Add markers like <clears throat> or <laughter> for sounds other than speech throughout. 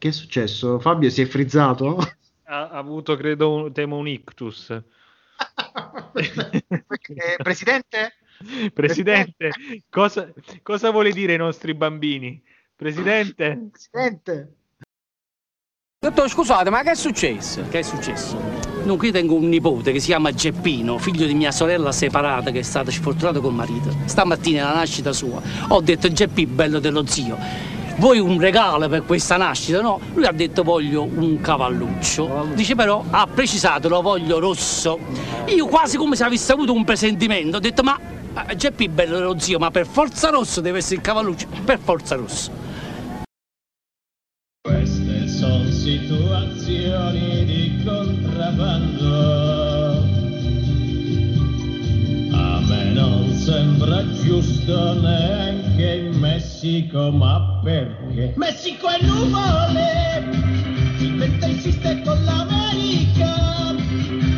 Che è successo? Fabio si è frizzato? Ha, ha avuto, credo, un, temo un ictus. Eh, Presidente? <laughs> Presidente, cosa, cosa vuole dire ai nostri bambini? Presidente? Presidente? Detto, scusate, ma che è successo? Che è successo? Dunque, io tengo un nipote che si chiama Geppino, figlio di mia sorella separata che è stata sfortunata col marito. Stamattina, alla nascita sua, ho detto, Geppi, bello dello zio, vuoi un regalo per questa nascita? No, lui ha detto, voglio un cavalluccio. Dice, però, ha precisato, lo voglio rosso. Io quasi come se avessi avuto un presentimento, ho detto, ma eh, Geppi, bello dello zio, ma per forza rosso deve essere il cavalluccio, per forza rosso. Queste sono situazioni di contrabbando. A me non sembra giusto neanche in Messico, ma perché? Messico è nuvole! Il vento insiste con l'America,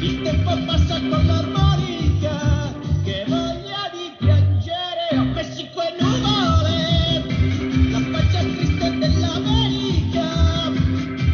il tempo passa con l'armonica, che voglia di piangere! Oh, Messico è nuvole! La faccia triste dell'America,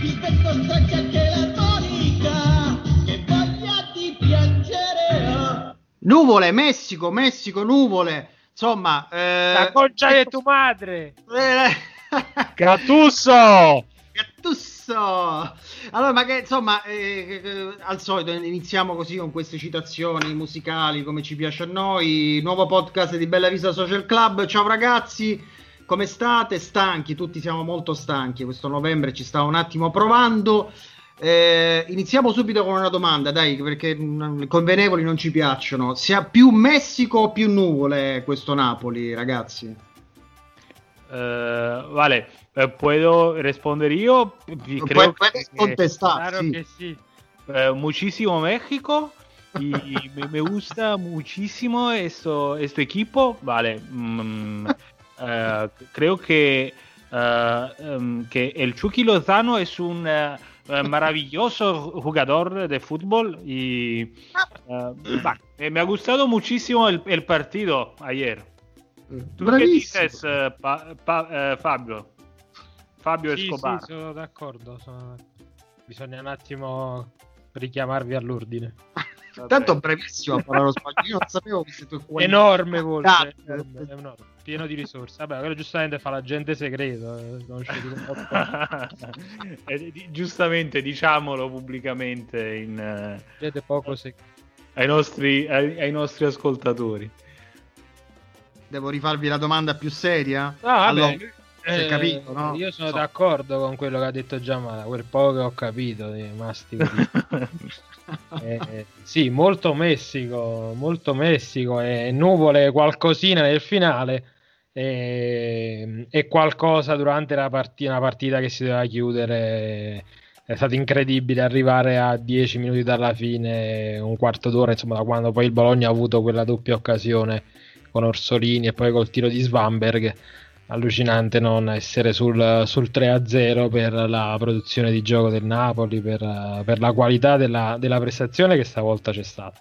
il vento straccia anche l'armonica, che voglia di piangere! Oh. Nuvole, Messico, Messico, nuvole. Insomma, eh, La concia di tua madre! eh, <laughs> Gattuso! Gattuso! Allora, ma che insomma, eh, eh, al solito iniziamo così con queste citazioni musicali come ci piace a noi. Nuovo podcast di Bella Vista Social Club. Ciao ragazzi, come state? Stanchi, tutti siamo molto stanchi. Questo novembre ci stava un attimo provando. Eh, iniziamo subito con una domanda, dai, perché mm, convenevoli non ci piacciono. Si ha più Messico o più nuvole questo Napoli, ragazzi? Eh, vale, eh, ¿puedo responder yo? Puedes, que- puedes contestar. Claro sí. que sí. Eh, muchísimo México y <laughs> me, me gusta muchísimo esto, este equipo. Vale, mm, <laughs> eh, creo que, eh, em, que el Chucky Lozano es un eh, eh, maravilloso jugador de fútbol y eh, va, eh, me ha gustado muchísimo el, el partido ayer. ¿Tú qué dices, eh, Pa- Pa- eh, Fabio? Fabio Sì, Escobar. sì, sono d'accordo. sono- Bisogna un attimo richiamarvi all'ordine. <laughs> Tanto brevissimo a parlare lo spagnolo, io non sapevo che siete qua. Enorme, Volpe, Ah, enorme, enorme, pieno di risorse. Vabbè, quello giustamente fa l'agente segreto. eh. <laughs> Eh, di- giustamente diciamolo pubblicamente in, eh, poco segreto. ai, nostri, ai, ai nostri ascoltatori. Devo rifarvi la domanda più seria? Vabbè, Allora, eh, capito, no? Io sono So. d'accordo con quello che ha detto Giamala, quel poco che ho capito di mastico. di- Eh, sì, molto Messico, molto Messico e nuvole qualcosina nel finale e, e qualcosa durante la partita, una partita che si doveva chiudere. È stato incredibile arrivare a 10 minuti dalla fine, un quarto d'ora, insomma, da quando poi il Bologna ha avuto quella doppia occasione con Orsolini e poi col tiro di Svamberg. Allucinante non essere sul, sul 3-0 per la produzione di gioco del Napoli, per, per la qualità della, della prestazione che stavolta c'è stata.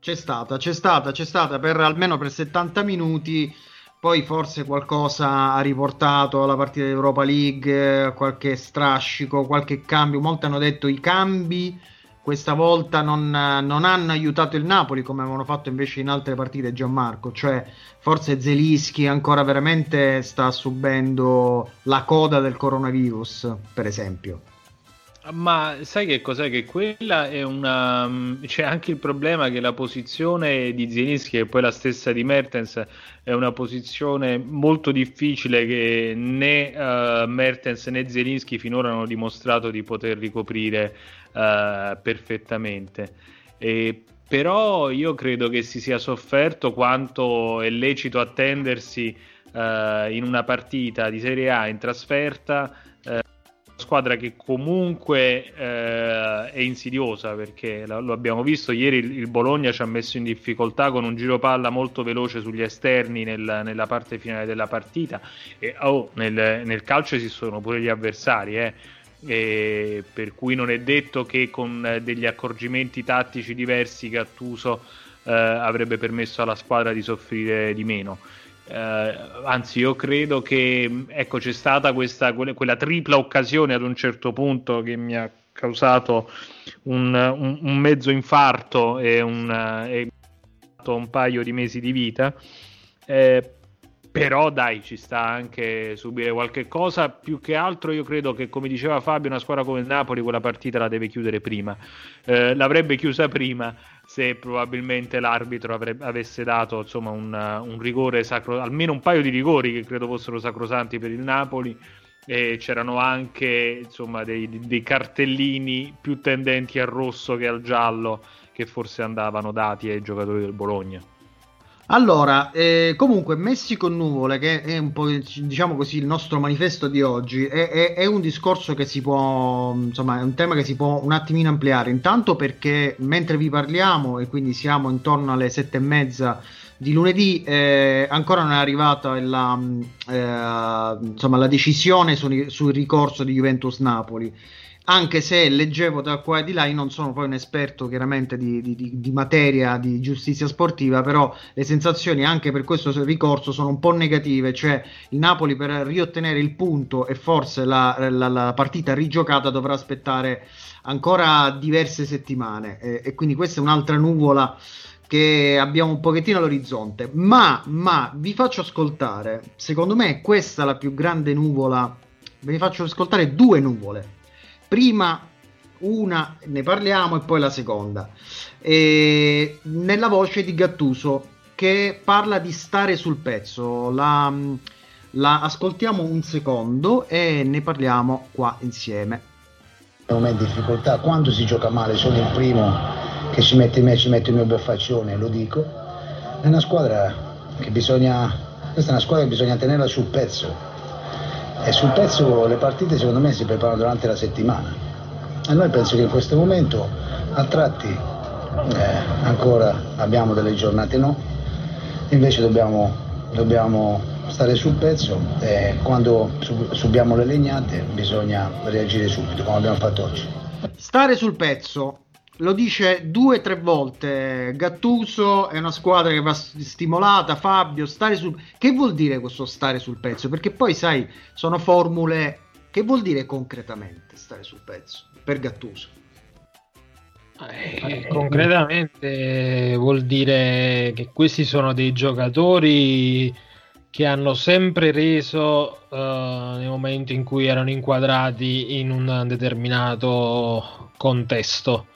C'è stata, c'è stata, c'è stata per almeno per 70 minuti. Poi forse qualcosa ha riportato la partita di Europa League, qualche strascico, qualche cambio. Molti hanno detto i cambi questa volta non, non hanno aiutato il Napoli come avevano fatto invece in altre partite Gianmarco. Cioè, forse Zelischi ancora veramente sta subendo la coda del coronavirus, per esempio. Ma sai che cos'è? Che quella è una. C'è anche il problema che la posizione di Zielinski e poi la stessa di Mertens è una posizione molto difficile che né eh, Mertens né Zielinski finora hanno dimostrato di poter ricoprire eh, perfettamente. E, però io credo che si sia sofferto quanto è lecito attendersi eh, in una partita di Serie A in trasferta squadra che comunque eh, è insidiosa perché lo, abbiamo visto ieri il, Bologna ci ha messo in difficoltà con un giro palla molto veloce sugli esterni nel- nella parte finale della partita e oh, nel, nel calcio esistono pure gli avversari eh. E per cui non è detto che con eh, degli accorgimenti tattici diversi Gattuso eh, avrebbe permesso alla squadra di soffrire di meno Eh, anzi, io credo che ecco, c'è stata questa, quella, tripla occasione ad un certo punto che mi ha causato un, un, un mezzo infarto e un, e un paio di mesi di vita. Eh, però dai, ci sta anche subire qualche cosa. Più che altro, io credo che, come diceva Fabio, una squadra come il Napoli quella partita la deve chiudere prima. Eh, l'avrebbe chiusa prima se probabilmente l'arbitro avrebbe, avesse dato insomma, un, un, rigore sacro, almeno un paio di rigori che credo fossero sacrosanti per il Napoli. E c'erano anche insomma, dei, dei cartellini più tendenti al rosso che al giallo che forse andavano dati ai giocatori del Bologna. Allora, eh, comunque, Messi con nuvole, che è un po' diciamo così il nostro manifesto di oggi, è, è, è, un discorso che si può, insomma, è un tema che si può un attimino ampliare. Intanto perché mentre vi parliamo, e quindi siamo intorno alle sette e mezza di lunedì, eh, ancora non è arrivata la, eh, insomma, la decisione sul, sul ricorso di Juventus Napoli anche se leggevo da qua e di là, io non sono poi un esperto chiaramente di, di, di, materia di giustizia sportiva, però le sensazioni anche per questo ricorso sono un po' negative, cioè il Napoli per riottenere il punto e forse la, la, la partita rigiocata dovrà aspettare ancora diverse settimane. E, e quindi questa è un'altra nuvola che abbiamo un pochettino all'orizzonte, ma, ma vi faccio ascoltare, secondo me questa è la più grande nuvola, ve ne faccio ascoltare due nuvole prima una ne parliamo e poi la seconda. E nella voce di Gattuso che parla di stare sul pezzo. La, la ascoltiamo un secondo e ne parliamo qua insieme. Non è difficoltà, quando si gioca male sono il primo che ci mette, me, ci mette il mio beffaccione, lo dico. È una squadra che bisogna, questa è una squadra che bisogna tenerla sul pezzo e sul pezzo le partite secondo me si preparano durante la settimana. E noi penso che in questo momento a tratti eh, ancora abbiamo delle giornate no, invece dobbiamo, dobbiamo stare sul pezzo e quando subiamo le legnate bisogna reagire subito come abbiamo fatto oggi. Stare sul pezzo lo dice due o tre volte. Gattuso è una squadra che va stimolata Fabio stare sul che vuol dire questo stare sul pezzo? Perché poi sai sono formule. Che vuol dire concretamente stare sul pezzo per Gattuso? Eh, concretamente vuol dire che questi sono dei giocatori che hanno sempre reso uh, nel momento in cui erano inquadrati in un determinato contesto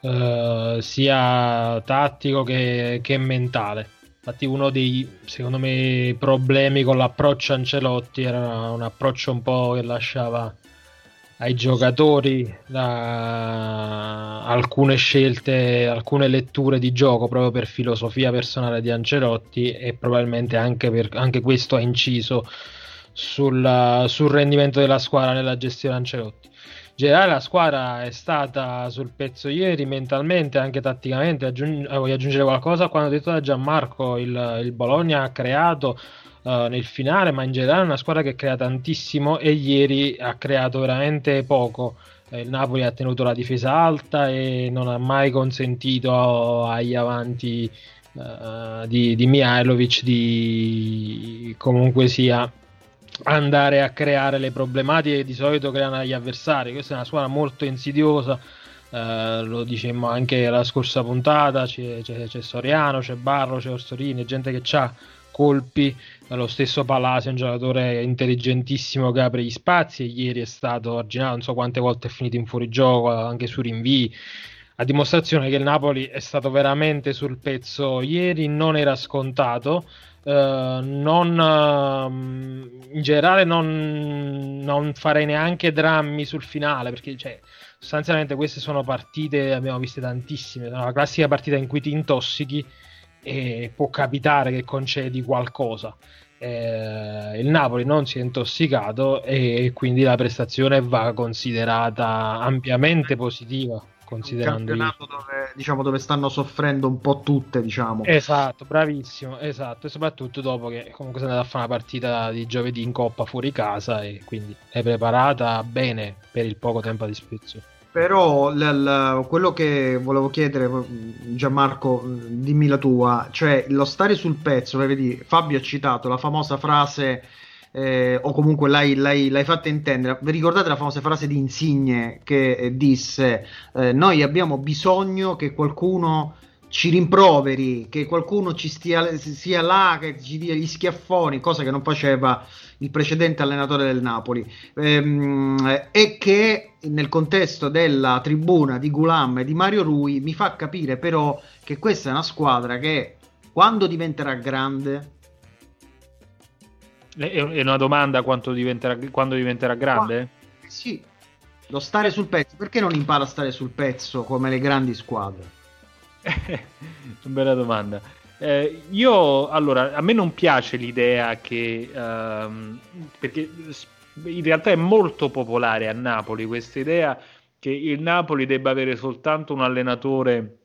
eh, sia tattico che, che, mentale. Infatti uno dei, secondo me, problemi con l'approccio Ancelotti era un approccio un po' che lasciava ai giocatori la... alcune scelte, alcune letture di gioco proprio per filosofia personale di Ancelotti e probabilmente anche, per, anche questo ha inciso sul, sul rendimento della squadra nella gestione Ancelotti generale la squadra è stata sul pezzo ieri mentalmente, anche tatticamente. Aggiung- eh, voglio aggiungere qualcosa? Quando detto da Gianmarco, il, il Bologna ha creato uh, nel finale, ma in generale è una squadra che crea tantissimo e ieri ha creato veramente poco. Eh, il Napoli ha tenuto la difesa alta e non ha mai consentito agli avanti uh, di, di Mihailovic di comunque sia andare a creare le problematiche che di solito creano gli avversari. Questa è una squadra molto insidiosa. Eh, lo dicemmo anche la scorsa puntata: c'è, c'è, c'è Soriano, c'è Barro, c'è Orsorini, gente che ha colpi. Lo stesso Palacio, un giocatore intelligentissimo che apre gli spazi. E ieri è stato arginato, non so quante volte è finito in fuorigioco, anche su rinvii. A dimostrazione che il Napoli è stato veramente sul pezzo ieri, non era scontato. Uh, non, uh, in generale non, non, farei neanche drammi sul finale perché cioè, sostanzialmente queste sono partite, abbiamo viste tantissime, una classica partita in cui ti intossichi e può capitare che concedi qualcosa. Eh, il Napoli non si è intossicato e quindi la prestazione va considerata ampiamente positiva considerando un campionato dove, diciamo, dove stanno soffrendo un po' tutte diciamo. Esatto bravissimo esatto. E soprattutto dopo che comunque è andata a fare una partita di giovedì in coppa fuori casa e quindi è preparata bene per il poco tempo a disposizione. Però l- l- quello che volevo chiedere, Gianmarco, dimmi la tua, cioè lo stare sul pezzo, vedi, Fabio ha citato la famosa frase, eh, o comunque l'hai, l'hai, l'hai, fatta intendere, vi ricordate la famosa frase di Insigne che eh, disse, eh, noi abbiamo bisogno che qualcuno ci rimproveri, che qualcuno ci stia sia là, che ci dia gli schiaffoni, cosa che non faceva il precedente allenatore del Napoli, ehm, e che nel contesto della tribuna di Gulam e di Mario Rui mi fa capire però che questa è una squadra che quando diventerà grande è una domanda quando diventerà, quando diventerà grande? Qua, sì, lo stare sul pezzo. Perché non impara a stare sul pezzo come le grandi squadre? <laughs> Bella domanda. Eh, io allora a me non piace l'idea che um, perché in realtà è molto popolare a Napoli questa idea che il Napoli debba avere soltanto un allenatore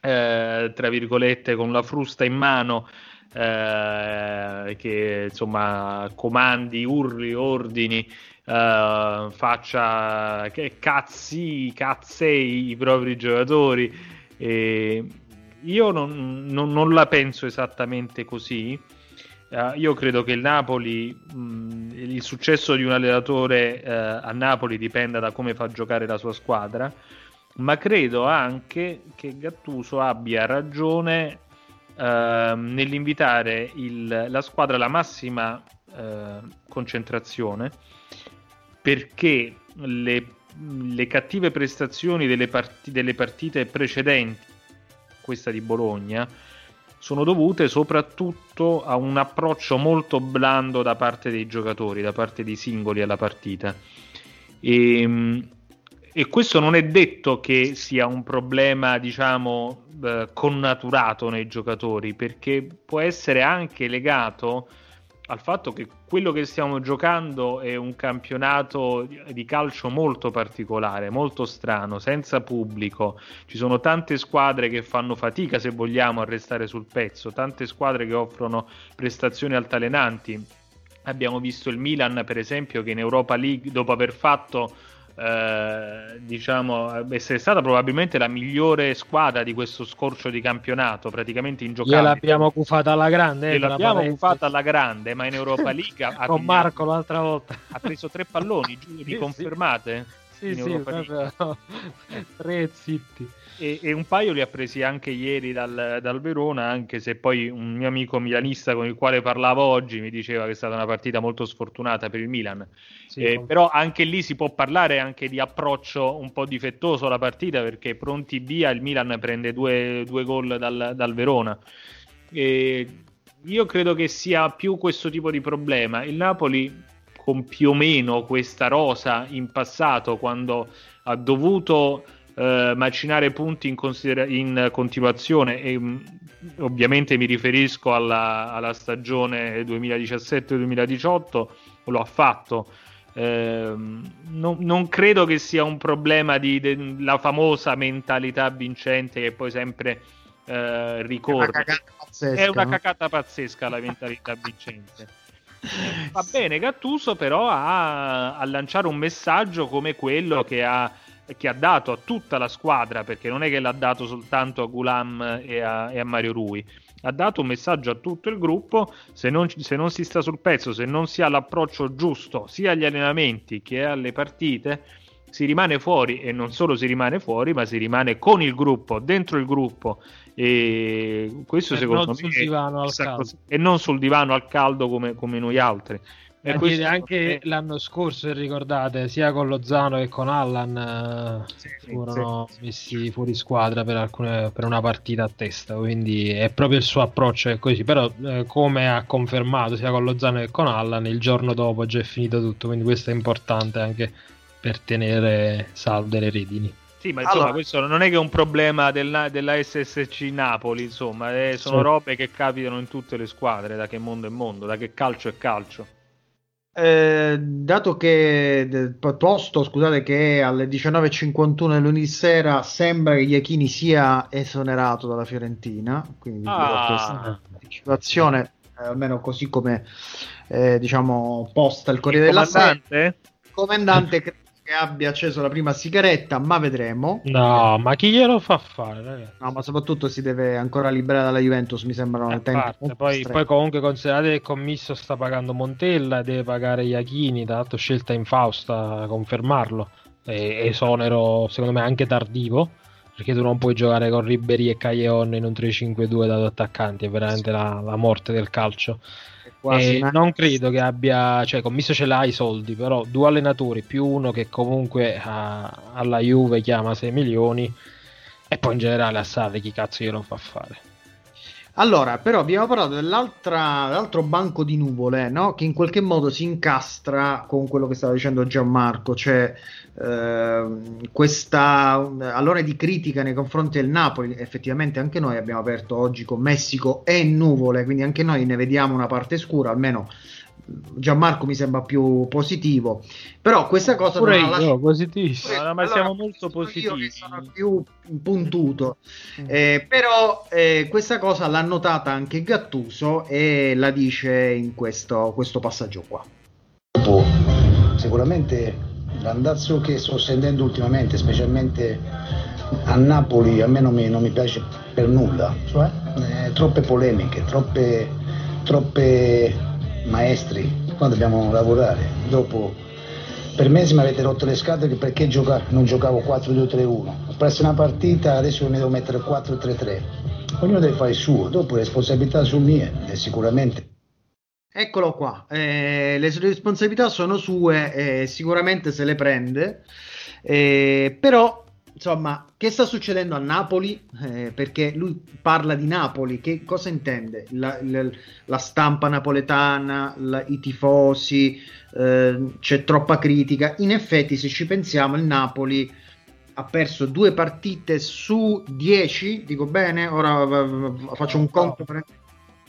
eh, tra virgolette con la frusta in mano eh, che insomma comandi, urli, ordini, eh, faccia che cazzi, cazzei i propri giocatori. E io non, non, non, la penso esattamente così. Uh, io credo che il Napoli, mh, il successo di un allenatore uh, a Napoli dipenda da come fa giocare la sua squadra, ma credo anche che Gattuso abbia ragione uh, nell'invitare il, la squadra alla massima concentrazione perché le, le cattive prestazioni delle, part- delle partite precedenti questa di Bologna, sono dovute soprattutto a un approccio molto blando da parte dei giocatori, da parte dei singoli alla partita. E, ehm, e questo non è detto che sia un problema, diciamo, eh, connaturato nei giocatori, perché può essere anche legato al fatto che quello che stiamo giocando è un campionato di calcio molto particolare, molto strano, senza pubblico. Ci sono tante squadre che fanno fatica, se vogliamo, a restare sul pezzo, tante squadre che offrono prestazioni altalenanti. Abbiamo visto il Milan, per esempio, che in Europa League, dopo aver fatto eh, diciamo essere stata probabilmente la migliore squadra di questo scorcio di campionato, praticamente ingiocabile. Gliel'abbiamo cufata alla grande. Eh, Gliel'abbiamo cufata alla grande, ma in Europa <laughs> League ha, con Marco l'altra volta ha preso tre palloni, <laughs> mi confermate? Sì, sì, proprio tre zitti e, e, un paio li ha presi anche ieri dal, dal, Verona, anche se poi un mio amico milanista con il quale parlavo oggi mi diceva che è stata una partita molto sfortunata per il Milan. Sì, eh, però anche lì si può parlare anche di approccio un po' difettoso alla partita perché pronti via il Milan prende due, due gol dal, dal Verona. E io credo che sia più questo tipo di problema. Il Napoli con più o meno questa rosa in passato quando ha dovuto eh, macinare punti in, considera- in continuazione e mh, mm, ovviamente mi riferisco alla, alla stagione 2017-2018, lo ha fatto. Eh, non, non, credo che sia un problema di, de, la famosa mentalità vincente che poi sempre eh, ricorre. È una, pazzesca, è una cacata pazzesca la mentalità vincente. Va bene, Gattuso però a, a lanciare un messaggio come quello che ha che ha dato a tutta la squadra, perché non è che l'ha dato soltanto a Gulam e a, e a Mario Rui, ha dato un messaggio a tutto il gruppo, se non, se non, si sta sul pezzo, se non si ha l'approccio giusto sia agli allenamenti che alle partite, si rimane fuori e non solo si rimane fuori, ma si rimane con il gruppo, dentro il gruppo. E questo e secondo me è, e non sul divano al caldo come, come noi altri. E anche, anche è... l'anno scorso, ricordate, sia con Lozano che con Allan eh, sì, furono sì, messi sì. fuori squadra per, alcune, per, una partita a testa, quindi è proprio il suo approccio è così, però eh, come ha confermato sia con Lozano che con Allan, il giorno dopo già è finito tutto, quindi questo è importante anche per tenere salde le redini. Sì, ma insomma, allora... questo non è che è un problema della, della SSC Napoli, insomma, eh, sono robe che capitano in tutte le squadre, da che mondo è mondo, da che calcio è calcio. Eh, dato che posto scusate che alle 19.51 del lunedì sera sembra che Iachini sia esonerato dalla Fiorentina quindi ah. eh, almeno così come eh, diciamo posta il Corriere il della Sera comandante che abbia acceso la prima sigaretta, ma vedremo. No, ma chi glielo fa fare? Ragazzi? No, ma soprattutto si deve ancora liberare dalla Juventus, mi sembrano A tempi parte, molto poi, poi comunque considerate che il commisso sta pagando Montella, deve pagare Iachini, tra l'altro scelta infausta, confermarlo. E, esonero secondo me anche tardivo, perché tu non puoi giocare con Ribery e Calleon in un 3-5-2 da due attaccanti, è veramente la, la morte del calcio. Quasi una- non credo che abbia, cioè commisso ce l'ha i soldi, però due allenatori più uno che comunque a- alla Juve chiama 6 milioni e poi in generale a Sarri chi cazzo glielo fa fare. Allora, però abbiamo parlato dell'altro banco di nuvole, no? Che in qualche modo si incastra con quello che stava dicendo Gianmarco, cioè ehm, questa allora di critica nei confronti del Napoli. Effettivamente anche noi abbiamo aperto oggi con Messico e nuvole, quindi anche noi ne vediamo una parte scura, almeno Gianmarco mi sembra più positivo. Però questa cosa Pure non ha io, lasciato- positissimo. No, no, ma Allora, siamo molto sono io che positivi. sono più puntuto. Eh, però eh, questa cosa l'ha notata anche Gattuso e la dice in questo, questo passaggio qua. Sicuramente l'andazzo che sto sentendo ultimamente, specialmente a Napoli, a me non mi, non mi piace per nulla, cioè eh, troppe polemiche, troppe, troppe maestri, qua dobbiamo lavorare. Dopo, per mesi mi avete rotto le scatole perché gioca- non giocavo 4-2-3-1, ho perso una partita, adesso mi devo mettere 4-3-3. Ognuno deve fare il suo, dopo le responsabilità sono mie, e sicuramente Eccolo qua, eh, le responsabilità sono sue, eh, sicuramente se le prende, eh, però insomma, che sta succedendo a Napoli? Eh, perché lui parla di Napoli, che cosa intende? La, la- la stampa napoletana, la- i tifosi, eh, c'è troppa critica. In effetti, se ci pensiamo, il Napoli ha perso due partite su dieci, dico bene? Ora eh, faccio un conto. per-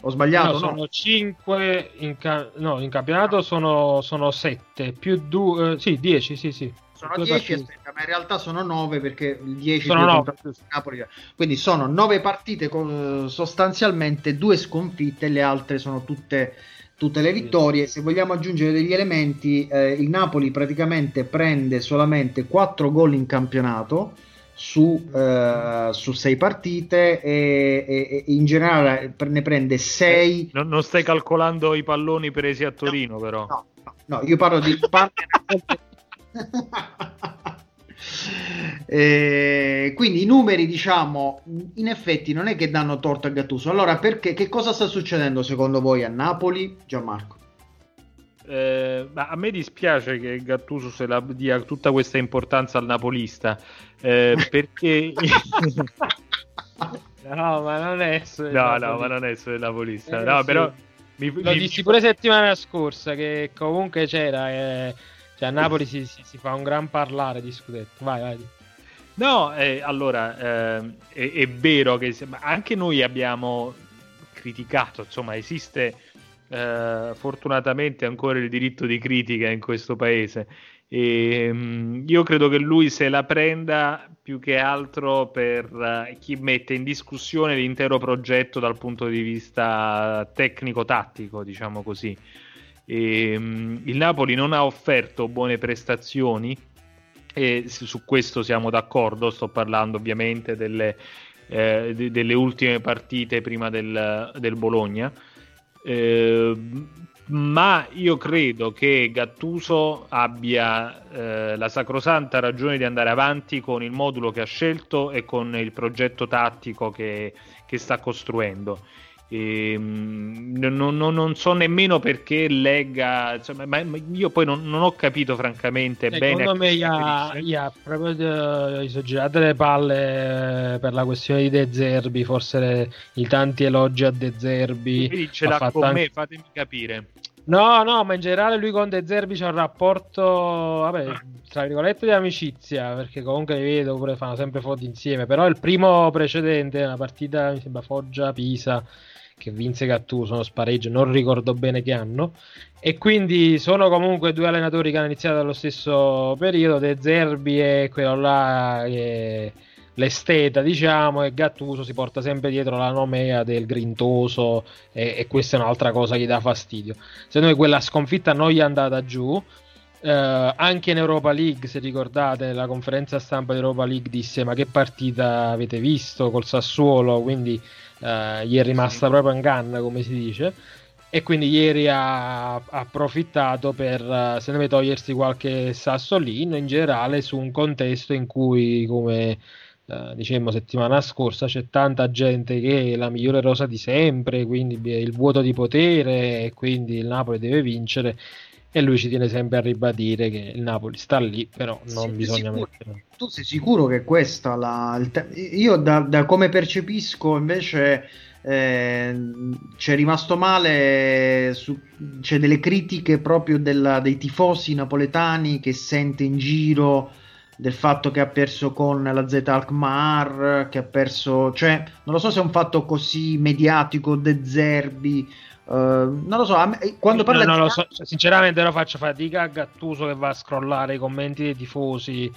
Ho sbagliato? No, No, sono 5 in, ca- no, in campionato sono, sono 7 più 2, sì 10, sì sì. Sono Due 10, partite. aspetta, ma in realtà sono 9 perché il 10 Sono due nove, contro il Napoli. Quindi sono 9 partite con sostanzialmente due sconfitte, le altre sono tutte, tutte le vittorie. Se vogliamo aggiungere degli elementi, eh, il Napoli praticamente prende solamente 4 gol in campionato su, eh, su 6 partite e, e- e in generale ne prende 6 Non, non stai calcolando i palloni presi a Torino, però. No, no, no, io parlo di <laughs> parte- <laughs> Eh, quindi i numeri, diciamo, in effetti non è che danno torto a Gattuso. Allora, perché che cosa sta succedendo secondo voi a Napoli, Gianmarco? Eh, ma a me dispiace che Gattuso se la dia tutta questa importanza al napolista eh, <laughs> perché <laughs> No, ma non è essere no no ma non è essere napolista Eh, no sì. però mi, Lo mi- dissi pure settimana scorsa che comunque c'era eh, cioè a Napoli si, si- si fa un gran parlare di scudetto. Vai, vai. No, eh, allora ehm, è, è vero che anche noi abbiamo criticato, insomma, esiste eh, fortunatamente ancora il diritto di critica in questo paese. E, mm, io credo che lui se la prenda più che altro per eh, chi mette in discussione l'intero progetto dal punto di vista tecnico-tattico, diciamo così. E, mm, il Napoli non ha offerto buone prestazioni e su questo siamo d'accordo. Sto parlando ovviamente delle, eh, de- delle ultime partite prima del, del Bologna. Eh, ma io credo che Gattuso abbia eh, la sacrosanta ragione di andare avanti con il modulo che ha scelto e con il progetto tattico che, che sta costruendo. E, mm, non, non- non so nemmeno perché legga, insomma, ma, ma io poi non, non ho capito francamente bene. Secondo a me chi gli ha, gli ha proprio eh, girate le palle eh, per la questione di De Zerbi, forse le- i tanti elogi a De Zerbi. Quindi ce ha l'ha con anche- me, fatemi capire. No, no, ma in generale lui con De Zerbi c'ha un rapporto, vabbè, tra virgolette di amicizia, perché comunque li vedo pure fanno sempre foto insieme, però il primo precedente, una partita, mi sembra Foggia-Pisa, che vinse Gattuso, uno spareggio, non ricordo bene che anno, e quindi sono comunque due allenatori che hanno iniziato allo stesso periodo, De Zerbi e quello là che l'esteta, diciamo, e Gattuso si porta sempre dietro la nomea del grintoso e, e questa è un'altra cosa che gli dà fastidio. Secondo me quella sconfitta non gli è andata giù. Eh, anche in Europa League, se ricordate, la conferenza stampa di Europa League disse ma che partita avete visto? Col Sassuolo, quindi eh, gli è rimasta sì. proprio in canna, come si dice. E quindi ieri ha, ha approfittato per, uh, se ne deve togliersi qualche sassolino in generale su un contesto in cui, come uh, dicevamo settimana scorsa, c'è tanta gente che è la migliore rosa di sempre, quindi il vuoto di potere e quindi il Napoli deve vincere e lui ci tiene sempre a ribadire che il Napoli sta lì, però non sì, bisogna sicuro, mettere. Tu sei sicuro che questa la. Io, da, da, come percepisco, invece. Eh, c'è rimasto male su, c'è delle critiche proprio della, dei tifosi napoletani che sente in giro del fatto che ha perso con la Z Alkmaar che ha perso cioè non lo so se è un fatto così mediatico De Zerbi Uh, non lo so, me, eh, quando parla no, di... lo so, sinceramente lo faccio fatica a Gattuso che va a scrollare i commenti dei tifosi.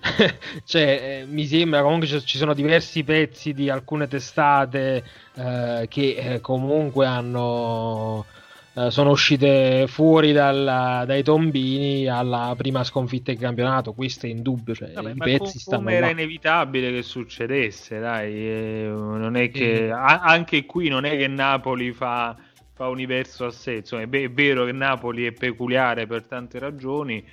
<laughs> cioè, eh, mi sembra comunque ci, ci, sono diversi pezzi di alcune testate eh, che eh, comunque hanno eh, sono uscite fuori dalla, dai tombini alla prima sconfitta in campionato. Questo è indubbio. Cioè, Vabbè, i pezzi com- stanno come era inevitabile che succedesse, dai, eh, non è che mm. a- anche qui non è che Napoli fa fa universo a sé. Insomma, è, vero che Napoli è peculiare per tante ragioni,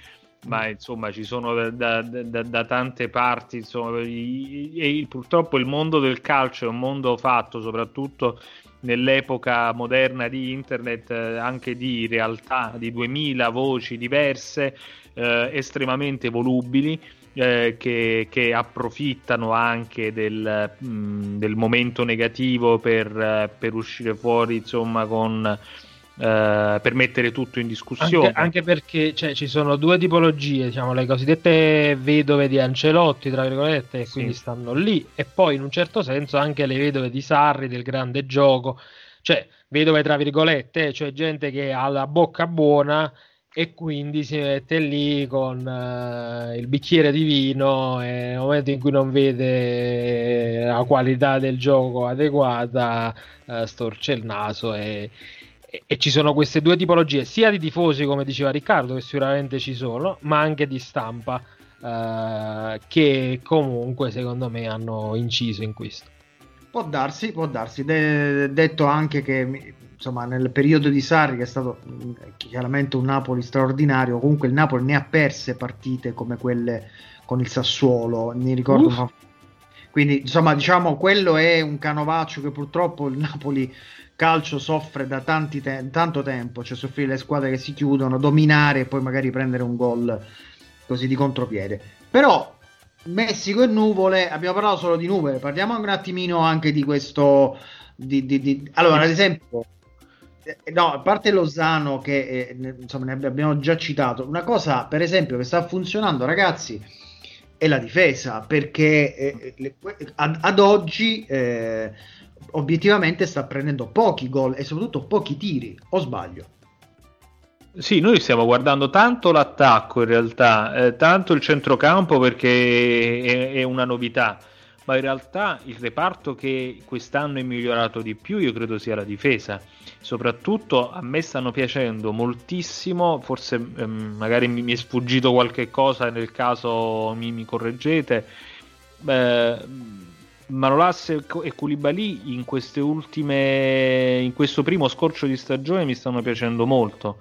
ma mm. insomma ci sono da, da, da, da tante parti. Insomma, i, i, purtroppo il mondo del calcio è un mondo fatto soprattutto nell'epoca moderna di internet eh, anche di realtà di 2000 voci diverse eh, estremamente volubili eh, che, che, approfittano anche del, mh, mm, del momento negativo per, uh, per, uscire fuori insomma con Uh, per mettere tutto in discussione. Anche, anche perché cioè, ci sono due tipologie, diciamo, le cosiddette vedove di Ancelotti, tra virgolette, e sì. quindi stanno lì, e poi in un certo senso anche le vedove di Sarri del grande gioco, cioè vedove tra virgolette, cioè gente che ha la bocca buona e quindi si mette lì con uh, il bicchiere di vino e nel momento in cui non vede la qualità del gioco adeguata uh, storce il naso e, e, e, ci sono queste due tipologie sia di tifosi come diceva Riccardo che sicuramente ci sono ma anche di stampa uh, che comunque secondo me hanno inciso in questo può darsi può darsi De- detto anche che insomma, nel periodo di Sarri, che è stato mm, chiaramente un Napoli straordinario, comunque il Napoli ne ha perse partite come quelle con il Sassuolo, mi ricordo. Uff. Quindi, insomma, diciamo, quello è un canovaccio che purtroppo il Napoli calcio soffre da te- tanto tempo, cioè soffrire le squadre che si chiudono, dominare e poi magari prendere un gol così di contropiede. Però Messico e nuvole, abbiamo parlato solo di nuvole, parliamo un attimino anche di questo. Di, di, di... Allora, ad esempio, eh, no, a parte Lozano che eh, insomma ne abbiamo già citato, una cosa per esempio che sta funzionando ragazzi è la difesa perché eh, le, ad, ad, oggi eh, obiettivamente sta prendendo pochi gol e soprattutto pochi tiri, o sbaglio? Sì, noi stiamo guardando tanto l'attacco in realtà, eh, tanto il centrocampo perché è, è una novità ma in realtà il reparto che quest'anno è migliorato di più io credo sia la difesa. Soprattutto a me stanno piacendo moltissimo, forse ehm, magari mi, mi, è sfuggito qualche cosa, nel caso mi, mi correggete. Eh, Manolas e Koulibaly in ultime in questo primo scorcio di stagione mi stanno piacendo molto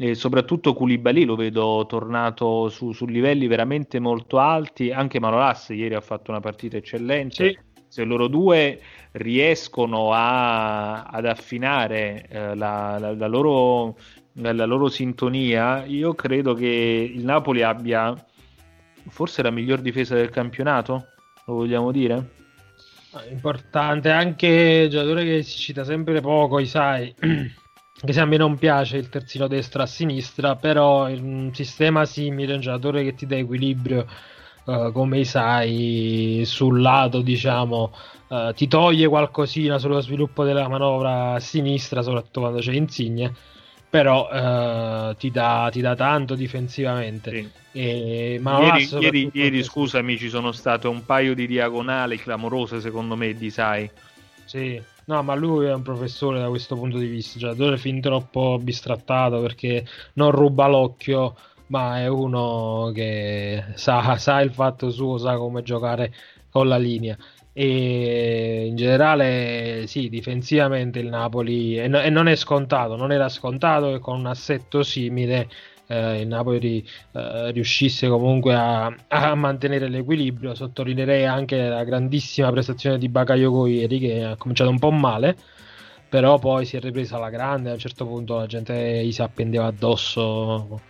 e soprattutto Koulibaly lo vedo tornato su, su, livelli veramente molto alti, anche Manolas ieri ha fatto una partita eccellente. Sì. Se loro due riescono a, ad affinare eh, la, la, la, loro, la loro sintonia, io credo che il Napoli abbia forse la miglior difesa del campionato, lo vogliamo dire? Importante anche giocatore che si cita sempre poco, sai. <clears throat> che se a me non piace il terzino destra a sinistra, però in un sistema simile, un giocatore che ti dà equilibrio, uh, come sai, sul lato, diciamo, uh, ti toglie qualcosina sullo sviluppo della manovra a sinistra, soprattutto quando c'è Insigne, però uh, ti, dà, ti, dà, tanto difensivamente. Sì. E, ma ieri, ieri, ieri scusami, ci sono state un paio di diagonali clamorose, secondo me, di Sai. Sì, No, ma lui è un professore da questo punto di vista, cioè è fin troppo bistrattato perché non ruba l'occhio ma è uno che sa, sa il fatto suo, sa come giocare con la linea. E in generale, sì, difensivamente il Napoli, e, no, e non è scontato, non era scontato che con un assetto simile eh, il Napoli eh, riuscisse comunque a, a, mantenere l'equilibrio. Sottolineerei anche la grandissima prestazione di Bakayoko ieri, che ha cominciato un po' male, però poi si è ripresa alla grande. A un certo punto la gente gli si appendeva addosso.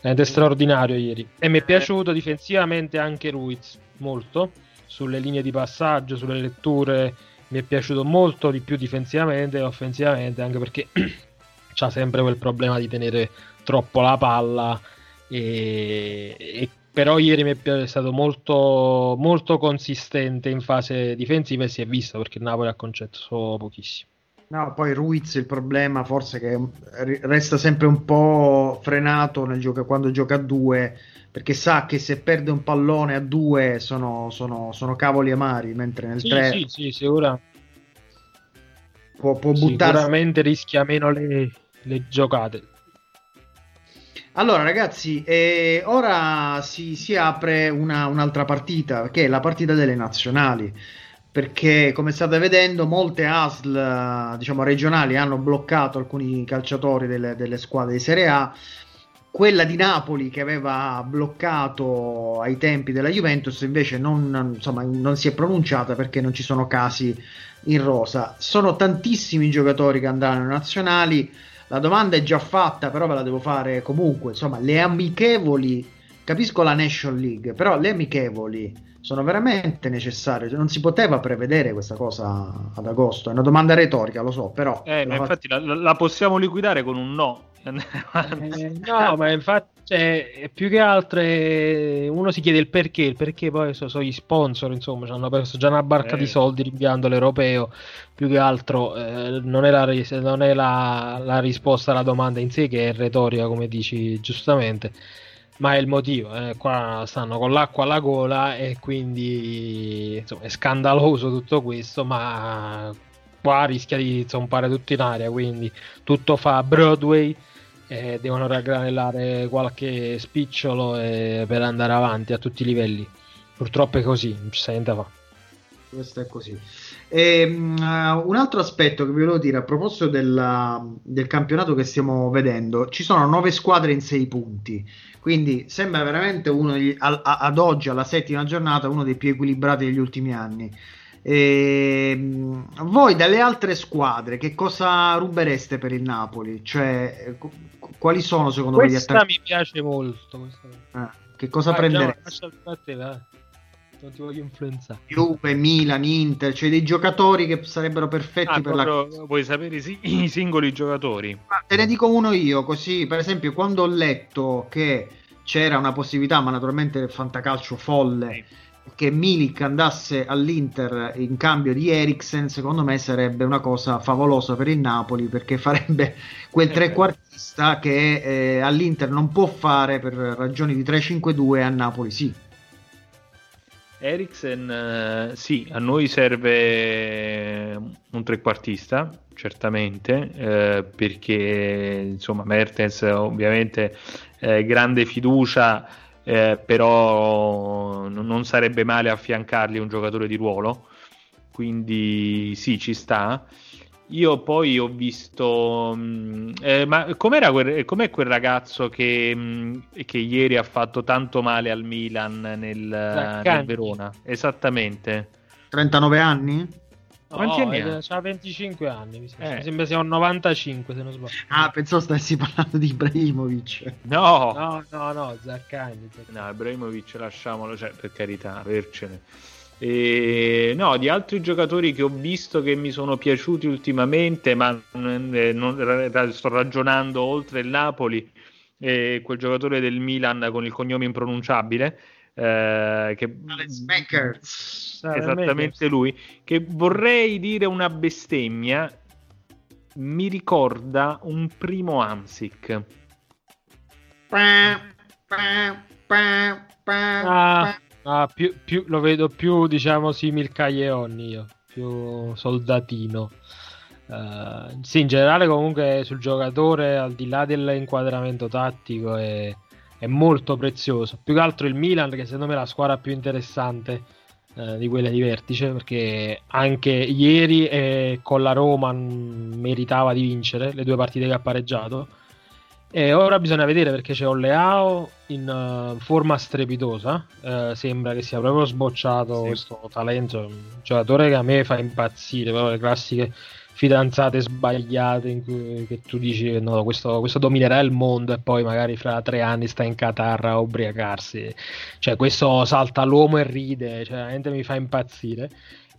È straordinario ieri. E mi è piaciuto difensivamente anche Ruiz, molto, sulle linee di passaggio, sulle letture. Mi è piaciuto molto di più difensivamente e offensivamente, anche perché <clears throat> c'ha sempre quel problema di tenere troppo la palla. E, e però ieri mi è stato molto, molto consistente in fase difensiva e si è visto perché il Napoli ha concesso pochissimo. No, poi Ruiz il problema forse che resta sempre un po' frenato nel gioco, quando gioca a due perché sa che se perde un pallone a due sono, sono, sono cavoli amari mentre nel sì, 3 sì, sì, sicura. può, può buttarsi sicuramente rischia meno le, le giocate allora, ragazzi, eh, ora si, si apre una, un'altra partita, che è la partita delle nazionali. Perché, come state vedendo, molte ASL diciamo, regionali hanno bloccato alcuni calciatori delle, delle squadre di Serie A. Quella di Napoli, che aveva bloccato ai tempi della Juventus, invece non, insomma, non si è pronunciata perché non ci sono casi in rosa. Sono tantissimi giocatori che andranno in nazionali la domanda è già fatta, però ve la devo fare comunque. Insomma, le amichevoli, capisco la Nation League, però le amichevoli sono veramente necessarie. Cioè, non si poteva prevedere questa cosa ad agosto. È una domanda retorica, lo so, però. Eh, ma infatti la, la, possiamo liquidare con un no. eh, no, ma infatti cioè, più che altro uno si chiede il perché, il perché poi sono so gli sponsor, insomma, ci hanno perso già una barca eh. di soldi rinviando l'europeo, più che altro eh, non è, la, non è la, la, risposta alla domanda in sé che è retorica, come dici giustamente, ma è il motivo, eh. qua stanno con l'acqua alla gola e quindi insomma, è scandaloso tutto questo, ma qua rischia di zompare tutto in aria, quindi tutto fa Broadway e devono raggranellare qualche spicciolo per andare avanti a tutti i livelli. Purtroppo è così, non ci sta niente da fare. Questo è così. E, um, un altro aspetto che vi volevo dire a proposito della, del campionato che stiamo vedendo, ci sono nove squadre in sei punti, quindi sembra veramente uno degli, a, a, ad oggi, alla settima giornata, uno dei più equilibrati degli ultimi anni. E, voi dalle altre squadre che cosa rubereste per il Napoli? Cioè, quali sono secondo voi gli attacchi? mi piace molto. Ah, che cosa ah, prendereste? Non ti voglio influenzare. Juve, Milan, Inter, cioè dei giocatori che sarebbero perfetti ah, per la Vuoi sapere i singoli giocatori? Ma te ne dico uno io, così per esempio quando ho letto che c'era una possibilità, ma naturalmente fantacalcio folle. Sì che Milik andasse all'Inter in cambio di Eriksen, secondo me sarebbe una cosa favolosa per il Napoli perché farebbe quel eh, trequartista che eh, all'Inter non può fare per ragioni di 3-5-2 a Napoli sì. Eriksen eh, sì, a noi serve un trequartista, certamente, eh, perché insomma Mertens ovviamente eh, grande fiducia eh, però non sarebbe male affiancargli un giocatore di ruolo, quindi sì, ci sta. Io poi ho visto, mh, mm, eh, ma com'era quel, com'è quel ragazzo che, mh, mm, che, ieri ha fatto tanto male al Milan nel, nel Verona? Esattamente. 39 anni? Quanti no, anni ha? Ha 25 anni, mi sembra. Eh. mi sembra sia un 95 se non sbaglio. Ah, pensavo stessi parlando di Ibrahimovic. No, no, no, no Zaccagni. No, Ibrahimovic lasciamolo, cioè, per carità, avercene. E, no, di altri giocatori che ho visto che mi sono piaciuti ultimamente, ma eh, non, sto ragionando oltre il Napoli, eh, quel giocatore del Milan con il cognome impronunciabile eh, che... Alex Makers. Esattamente lui. Che vorrei dire una bestemmia. Mi ricorda un primo Amsic. Ah, ah, più, più, lo vedo più, diciamo, simil Caglioni io, più soldatino. Uh, sì, in generale comunque sul giocatore, al di là dell'inquadramento tattico, è, è molto prezioso. Più che altro il Milan, che secondo me è la squadra più interessante eh, di quelle di vertice, perché anche ieri eh, con la Roma meritava di vincere le due partite che ha pareggiato. E ora bisogna vedere perché c'è Oleao in uh, forma strepitosa. Uh, sembra che sia proprio sbocciato sì. questo talento. Un giocatore che a me fa impazzire. Però le classiche fidanzate sbagliate in cui che tu dici no, questo, questo, dominerà il mondo e poi magari fra tre anni sta in Qatar a ubriacarsi cioè questo salta l'uomo e ride cioè veramente mi fa impazzire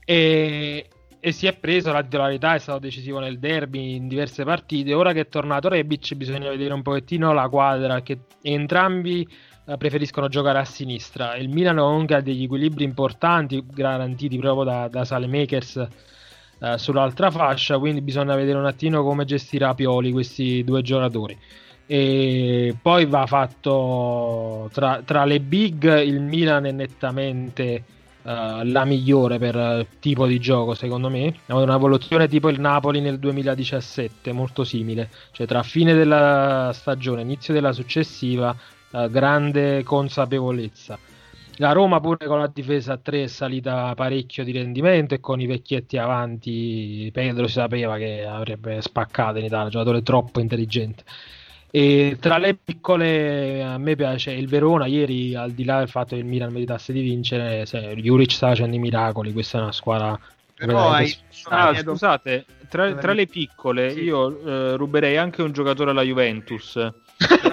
e, e si è preso la titolarità, è stato decisivo nel derby in diverse partite. Ora che è tornato Rebic, bisogna vedere un pochettino la quadra che entrambi eh, preferiscono giocare a sinistra. Il Milan comunque ha degli equilibri importanti, garantiti proprio da, da Salemakers eh, sull'altra fascia, quindi bisogna vedere un attimo come gestirà Pioli questi due giocatori. E poi va fatto tra, tra le big il Milan è nettamente uh, la migliore per uh, tipo di gioco secondo me. Ha una evoluzione tipo il Napoli nel 2017 molto simile. Cioè tra fine della stagione inizio della successiva uh, grande consapevolezza. La Roma pure con la difesa a 3 è salita parecchio di rendimento e con i vecchietti avanti Pedro si sapeva che avrebbe spaccato in Italia, giocatore troppo intelligente. E tra le piccole a me piace il Verona ieri al di là del fatto che il Milan meritasse di vincere se Juric sta facendo i miracoli questa è una squadra però hai... ah, scusate tra, tra, le piccole sì. io eh, ruberei anche un giocatore alla Juventus <laughs>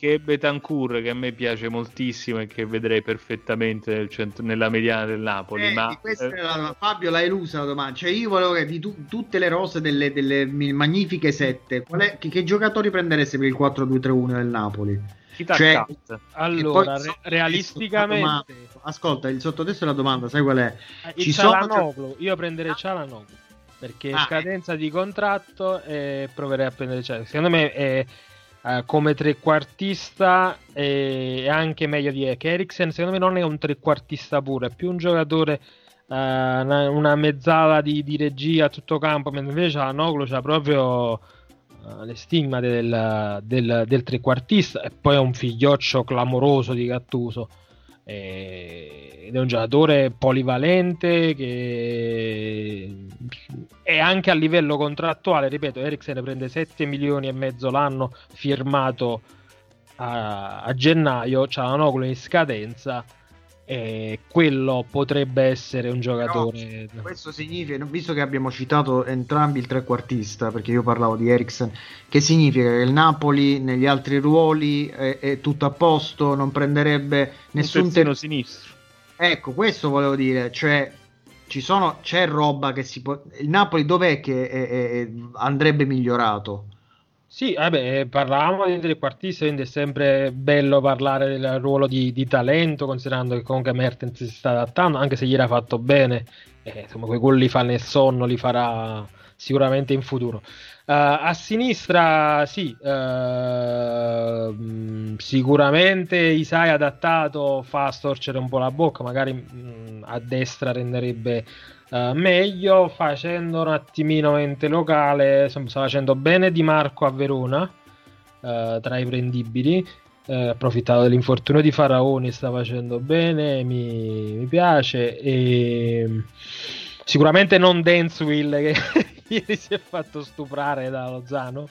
che Betancourt che a me piace moltissimo e che vedrei perfettamente nel centro, nella mediana del Napoli. Eh, ma, eh... La, Fabio l'ha elusa la domanda. Cioè, io volevo che di tu, tutte le rose delle, delle magnifiche sette, è, che, che, giocatori prendereste per il 4-2-3-1 del Napoli? Cioè, allora, re- realisticamente, ascolta il sottotesto della domanda, sai qual è? Eh, Ci sono... Io prenderei Cialanoglu perché ah, scadenza eh. di contratto e proverei a prendere Cialanoglu. Secondo me è Uh, come trequartista è anche meglio di Ek. Eriksen secondo me non è un trequartista pure, è più un giocatore, uh, una, una, mezzala di, di, regia a tutto campo, mentre invece la Noglu c'ha proprio uh, le stigmate del, del, del, trequartista e poi è un figlioccio clamoroso di Gattuso ed è un giocatore polivalente che è anche a livello contrattuale, ripeto, Eriksen prende 7 milioni e mezzo l'anno firmato a, a gennaio, c'ha la Noglu in scadenza e quello potrebbe essere un giocatore. No, questo significa, visto che abbiamo citato entrambi il trequartista, perché io parlavo di Eriksen, che significa che il Napoli negli altri ruoli è, è tutto a posto, non prenderebbe nessun terzino sinistro. Ecco, questo volevo dire, cioè ci sono, c'è roba che si può. Il Napoli dov'è che è, è, andrebbe migliorato? Sì, vabbè, parlavamo di trequartista, quindi è sempre bello parlare del ruolo di, di, talento, considerando che comunque Mertens si sta adattando, anche se ieri ha fatto bene, eh, insomma, quei gol li fa nel sonno, li farà sicuramente in futuro. Uh, a sinistra, sì, uh, sicuramente Isai adattato fa storcere un po' la bocca, magari mh, a destra renderebbe Uh, meglio facendo un attimino ente locale sta facendo bene Di Marco a Verona uh, tra i prendibili. Uh, approfittato dell'infortunio di Faraoni sta facendo bene mi, mi piace e sicuramente non Denswill che <laughs> ieri si è fatto stuprare da Lozano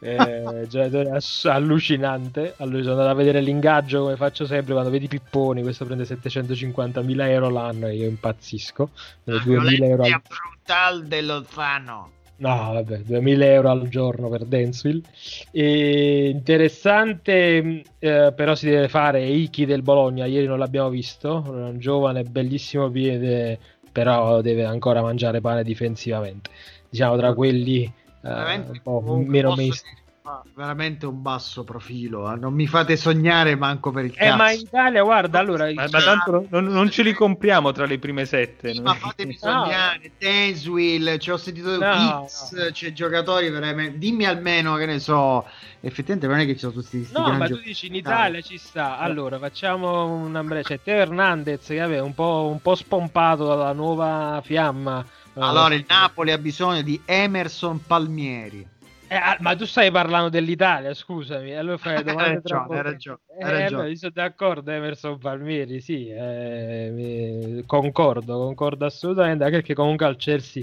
eh, giocatore ass- allucinante. Allora, sono andato a vedere l'ingaggio come faccio sempre quando vedi Pipponi. Questo prende 750.000 euro l'anno e io impazzisco. 2000 euro al... brutal dello Zano. No, vabbè, 2000 euro al giorno per Densville. E interessante, eh, però si deve fare Iki del Bologna. Ieri non l'abbiamo visto. Un giovane, bellissimo piede, però deve ancora mangiare pane difensivamente. Diciamo tra quelli veramente, eh, un mainstream veramente un basso profilo. Eh. Non mi fate sognare manco per il eh, ma in Italia, guarda, allora. Ma, ma tanto non, non, ce li compriamo tra le prime sette. Ma fatemi <laughs> sognare, no. Denswill, ci ho sentito no, X, no. c'è giocatori veramente. Dimmi almeno che ne so. Effettivamente non è che ci sono tutti questi No, ma tu dici in Italia ci sta. Allora, facciamo una C'è Teo Hernandez che aveva un po', un po' spompato dalla nuova fiamma allora, il Napoli ha bisogno di Emerson Palmieri. Eh, ah, ma tu stai parlando dell'Italia, scusami, allora fai <laughs> domande hai ragione, troppo- hai ragione, hai Eh, ragione. beh, io sono d'accordo, Emerson Palmieri, sì, eh, mi- concordo, concordo assolutamente, anche perché comunque al Chelsea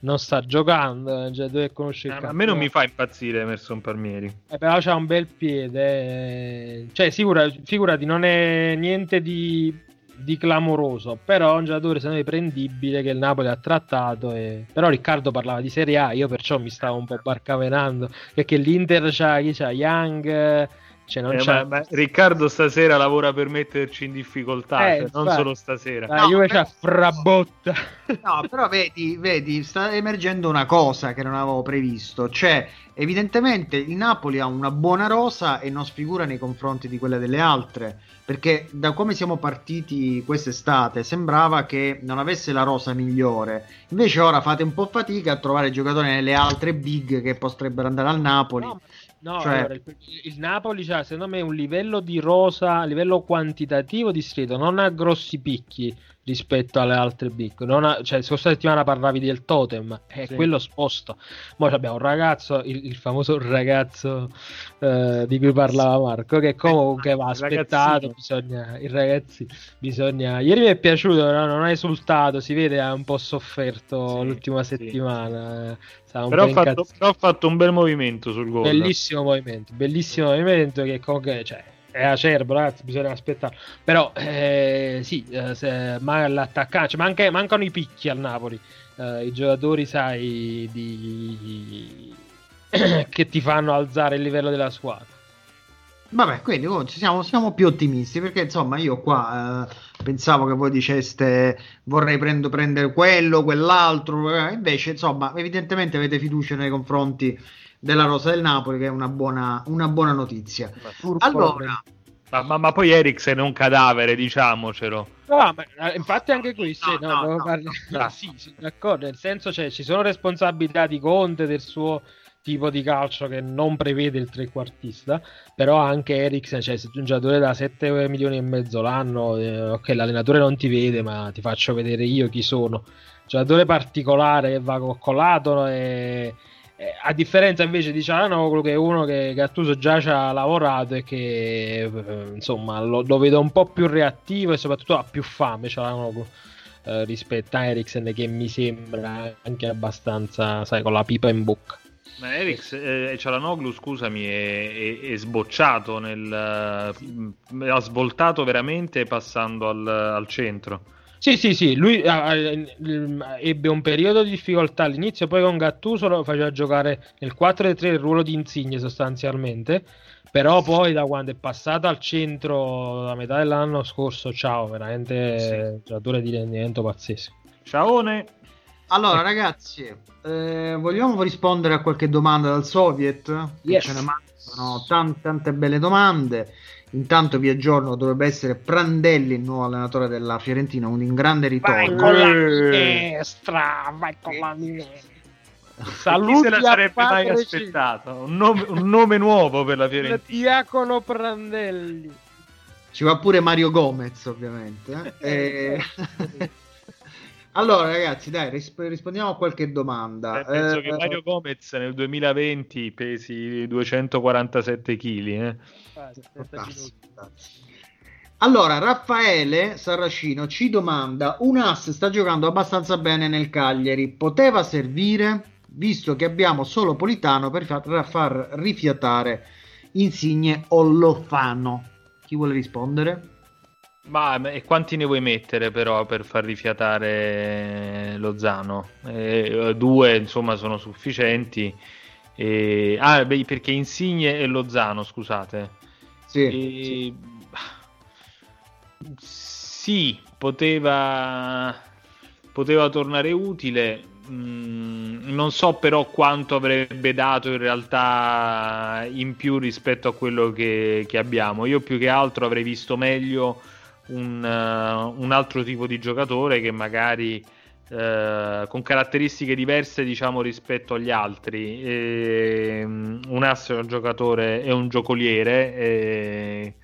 non sta giocando, già dove conosce il Eh, a me non mi fa impazzire Emerson Palmieri. Eh, però c'ha un bel piede, eh, cioè sicura, figurati, non è niente di, di clamoroso, però è un giocatore secondo me prendibile che il Napoli ha trattato. e- Però Riccardo parlava di Serie A, io perciò mi stavo un po' barcavenando, perché l'Inter c'ha, chi c'ha Young, cioè non Eh, ma, Riccardo stasera lavora per metterci in difficoltà, Eh, cioè, non solo stasera. La No, Juve però- c'ha Frabotta. No, però vedi, vedi, sta emergendo una cosa che non avevo previsto, cioè evidentemente il Napoli ha una buona rosa e non sfigura nei confronti di quelle delle altre, perché da come siamo partiti quest'estate sembrava che non avesse la rosa migliore, invece ora fate un po' fatica a trovare giocatori nelle altre big che potrebbero andare al Napoli. No, no, Cioè- allora, il, il Napoli ha secondo me un livello di rosa, a livello quantitativo discreto, non ha grossi picchi rispetto alle altre big. Non ha, cioè, scorsa settimana parlavi del totem, è Sì. quello sposto. Ora abbiamo un ragazzo, il, il famoso ragazzo eh, di cui parlava Marco, che comunque va Il aspettato. Bisogna, il ragazzi, bisogna. Ieri mi è piaciuto, no? non ha esultato, si vede, ha un po' sofferto Sì, l'ultima sì, settimana. un Però ha, fatto, però ha fatto un bel movimento sul gol. Bellissimo movimento, bellissimo movimento che comunque cioè, è acerbo, ragazzi, bisogna aspettare. Però eh, sì, eh, ma l'attaccante, manca- mancano i picchi al Napoli. Eh, I giocatori, sai, di... <coughs> che ti fanno alzare il livello della squadra. Vabbè, quindi oh, siamo, siamo più ottimisti perché insomma io qua eh, pensavo che voi diceste vorrei prendo- prendere quello, quell'altro, eh, invece insomma evidentemente avete fiducia nei confronti della rosa del Napoli che è una buona, una buona notizia. Allora, Ma, ma- ma poi Eriksen è un cadavere, diciamocelo. No, ma, eh, infatti anche questo, No, no, no, no, parli- no. <laughs> Sì, sono d'accordo, nel senso cioè, ci sono responsabilità di Conte del suo tipo di calcio che non prevede il trequartista, però anche Eriksen, cioè se tu un giocatore da 7 milioni e mezzo l'anno, eh, ok l'allenatore non ti vede ma ti faccio vedere io chi sono, giocatore particolare che va coccolato e... e a differenza invece di Cialanoglu che è uno che Gattuso già ci ha lavorato e che eh, insomma lo, lo vedo un po' più reattivo e soprattutto ha più fame Cialanoglu eh, rispetto a Eriksen che mi sembra anche abbastanza sai con la pipa in bocca Ma Eriksen, eh, Cialanoglu, scusami, è, è- è sbocciato nel... eh, ha svoltato veramente passando al, al centro. Sì, sì, sì, lui eh, ebbe un periodo di difficoltà all'inizio, poi con Gattuso lo faceva giocare nel 4-3 il ruolo di insigne sostanzialmente, però poi da quando è passato al centro la metà dell'anno scorso, ciao, veramente Sì. giocatore di rendimento pazzesco. Ciaone. allora ragazzi, eh, vogliamo rispondere a qualche domanda dal Soviet? Che Yes. Ce ne mandano tante, tante belle domande. Intanto vi aggiorno, dovrebbe essere Prandelli il nuovo allenatore della Fiorentina, un grande ritorno. con la Eh. minestra, vai con la. Chi Saluti se la a sarebbe mai aspettato? Un nome, un nome nuovo per la Fiorentina. Diacono Prandelli. Ci va pure Mario Gomez, ovviamente. eh. <laughs> Eh, <laughs> allora, ragazzi, dai, risp- rispondiamo a qualche domanda. Eh, penso Eh, che Mario Gomez nel 2020 pesi 247 kg. Eh. Ah, 70 darsi, minuti. può darsi. Allora, Raffaele Sarracino ci domanda: un ass sta giocando abbastanza bene nel Cagliari, poteva servire visto che abbiamo solo Politano per fa- far rifiatare Insigne o Lofano? Chi vuole rispondere? Ma e quanti ne vuoi mettere però per far rifiatare Lozano? Eh, due insomma sono sufficienti. E- Ah, beh, perché Insigne e Lozano, scusate. Sì, E- Sì, poteva, poteva tornare utile. Mm, non so però quanto avrebbe dato in realtà in più rispetto a quello che, che abbiamo. Io più che altro avrei visto meglio un, eh, un altro tipo di giocatore che magari eh, con caratteristiche diverse diciamo rispetto agli altri. E, mm, un asso è un giocatore, è un giocoliere. e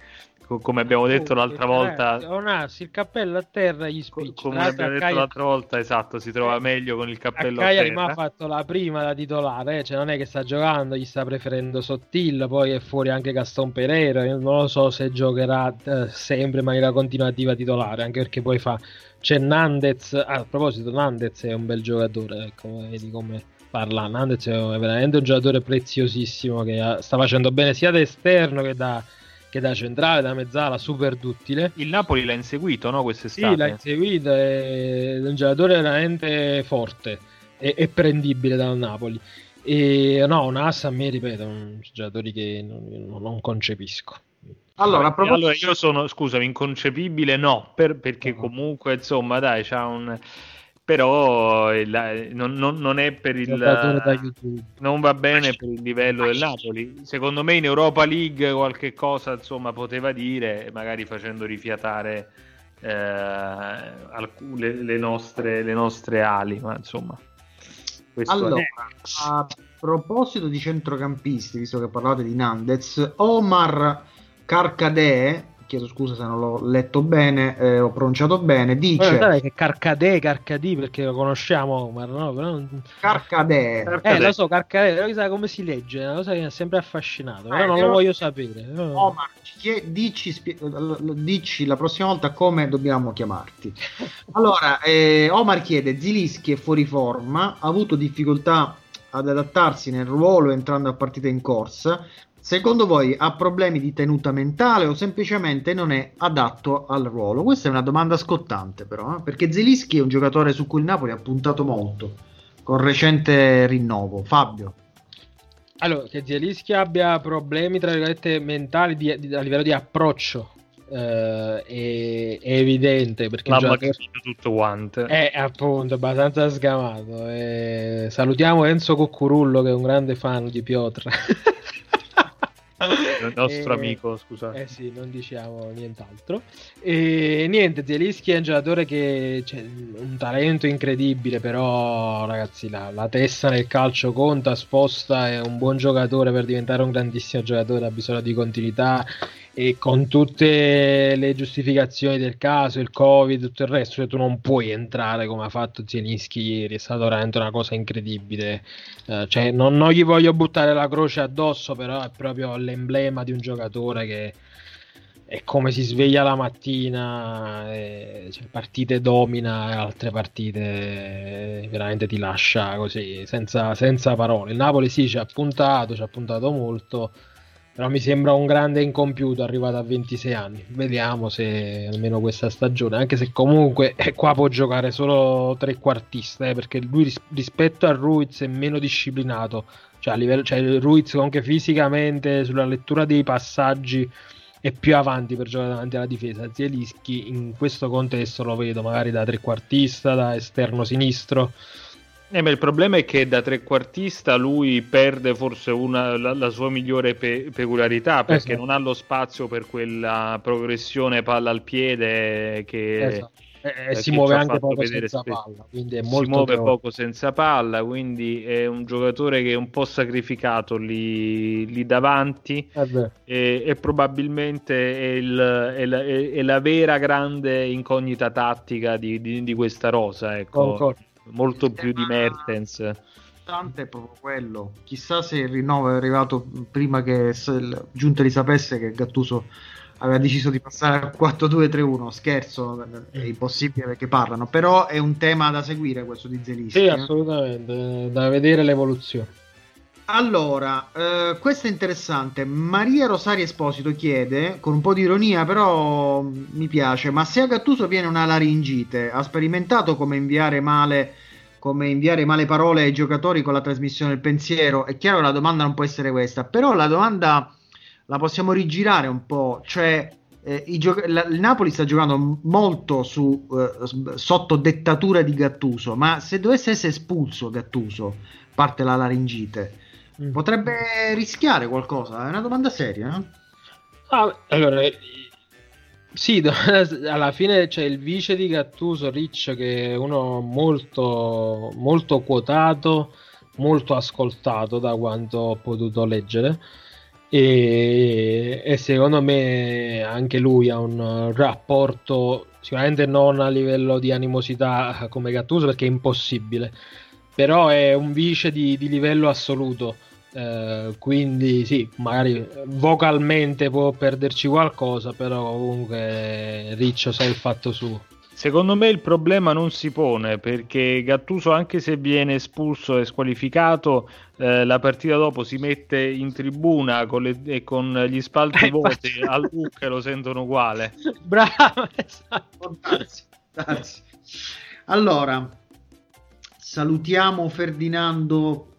come abbiamo detto l'altra volta. Onassi, il cappello a terra gli spicci. Come abbiamo detto l'altra volta, esatto, si trova meglio con il cappello a, a Cagliari terra. ma ha fatto la prima da titolare, eh? cioè non è che sta giocando, gli sta preferendo Sottil, poi è fuori anche Gaston Pereira, io non lo so se giocherà eh, sempre in maniera continuativa titolare, anche perché poi fa c'è Nandez, ah, a proposito Nandez è un bel giocatore, ecco, vedi come parla Nandez è veramente un giocatore preziosissimo che sta facendo bene sia da esterno che da, che da centrale, da mezzala, super duttile. Il Napoli l'ha inseguito, no? Quest'estate? Sì, l'ha inseguito, è un giocatore veramente forte e, e prendibile dal Napoli. E no, un ass a me, ripeto, un giocatori che non, non concepisco. Allora, proprio... allora, io sono, scusami, inconcepibile no, per, perché comunque, insomma, dai, c'ha un però il, non, non, non, è per il non va bene per il livello del Napoli. Secondo me in Europa League qualche cosa insomma poteva dire magari facendo rifiatare eh, alcune, le, nostre, le nostre ali ma insomma allora, a proposito di centrocampisti visto che parlate di Nandez Omar Carcadè chiedo scusa se non l'ho letto bene, eh, ho pronunciato bene, dice... Guarda, che Carcadè, Carcadì, perché lo conosciamo, ma no, però... Carcadè. Eh, lo so, Carcadè, però chissà come si legge, è una cosa che mi ha sempre affascinato, però eh, non però... lo voglio sapere. Oh, ma dici, spie... dici, la prossima volta come dobbiamo chiamarti. allora, eh, Omar chiede, Zilischi è fuori forma, ha avuto difficoltà ad adattarsi nel ruolo entrando a partita in corsa, Secondo voi ha problemi di tenuta mentale o semplicemente non è adatto al ruolo? Questa è una domanda scottante però, eh? perché Zelischi è un giocatore su cui il Napoli ha puntato molto, con recente rinnovo. Fabio. Allora, che Zelischi abbia problemi, tra virgolette, mentali di, di, a livello di approccio Uh, è, è, evidente perché l'ha giocatore... tutto quanto è appunto abbastanza sgamato e... salutiamo Enzo Coccurullo che è un grande fan di Piotr <laughs> il <laughs> nostro e, amico, scusa. Eh sì, non diciamo nient'altro. E niente, Zelischi è un giocatore che ha un talento incredibile, però ragazzi, la, la, testa nel calcio conta, sposta, è un buon giocatore per diventare un grandissimo giocatore, ha bisogno di continuità e con tutte le giustificazioni del caso, il covid, tutto il resto, cioè tu non puoi entrare come ha fatto Zielinski ieri, è stato veramente una cosa incredibile. Uh, cioè, non, non, gli voglio buttare la croce addosso, però è proprio l'emblema di un giocatore che è come si sveglia la mattina, e, cioè, partite domina e altre partite veramente ti lascia così, senza, senza parole. Il Napoli sì ci ha puntato, ci ha puntato molto però mi sembra un grande incompiuto arrivato a 26 anni. Vediamo se almeno questa stagione, anche se comunque eh, qua può giocare solo trequartista, eh, perché lui ris- rispetto a Ruiz è meno disciplinato. Cioè, a livello, cioè Ruiz anche fisicamente, sulla lettura dei passaggi è più avanti per giocare davanti alla difesa. Zielischi in questo contesto lo vedo magari da trequartista, da esterno sinistro eh, il problema è che da trequartista lui perde forse una, la, la, sua migliore pe- peculiarità perché esatto. non ha lo spazio per quella progressione palla al piede che, esatto. eh, eh, si muove anche poco senza spesso. palla. Quindi è molto si muove teorico. poco senza palla, quindi è un giocatore che è un po' sacrificato lì, lì davanti e, e, probabilmente è, il, è, la, è, la, vera grande incognita tattica di, di, di questa rosa. Ecco. Concordo molto più di Mertens. È proprio quello. Chissà se il rinnovo è arrivato prima che Giunta sapesse che Gattuso aveva deciso di passare al 4-2-3-1. Scherzo, è impossibile perché parlano. Però è un tema da seguire questo di Zelischi. Sì, eh. assolutamente, da vedere l'evoluzione. Allora, eh, questo è interessante. Maria Rosaria Esposito chiede, con un po' di ironia, però mi piace, ma se a Gattuso viene una laringite, ha sperimentato come inviare male, come inviare male parole ai giocatori con la trasmissione del pensiero? È chiaro che la domanda non può essere questa, però la domanda la possiamo rigirare un po', cioè eh, gioc- la- il Napoli sta giocando molto su, eh, sotto dettatura di Gattuso, ma se dovesse essere espulso Gattuso, parte la laringite Mm. Potrebbe rischiare qualcosa? È una domanda seria. Eh? Ah, allora, sì, <laughs> alla fine c'è il vice di Gattuso, Riccio, che è uno molto, molto quotato, molto ascoltato da quanto ho potuto leggere. e, e secondo me anche lui ha un rapporto sicuramente non a livello di animosità come Gattuso perché è impossibile però è un vice di, di livello assoluto eh, quindi sì, magari vocalmente può perderci qualcosa però comunque Riccio sa il fatto suo Secondo me il problema non si pone perché Gattuso, anche se viene espulso e squalificato, eh, la partita dopo si mette in tribuna con le, e con gli spalti Eh, vuoti infatti. al look lo sentono uguale. <laughs> bravo esatto. Darsi, darsi. Allora, salutiamo Ferdinando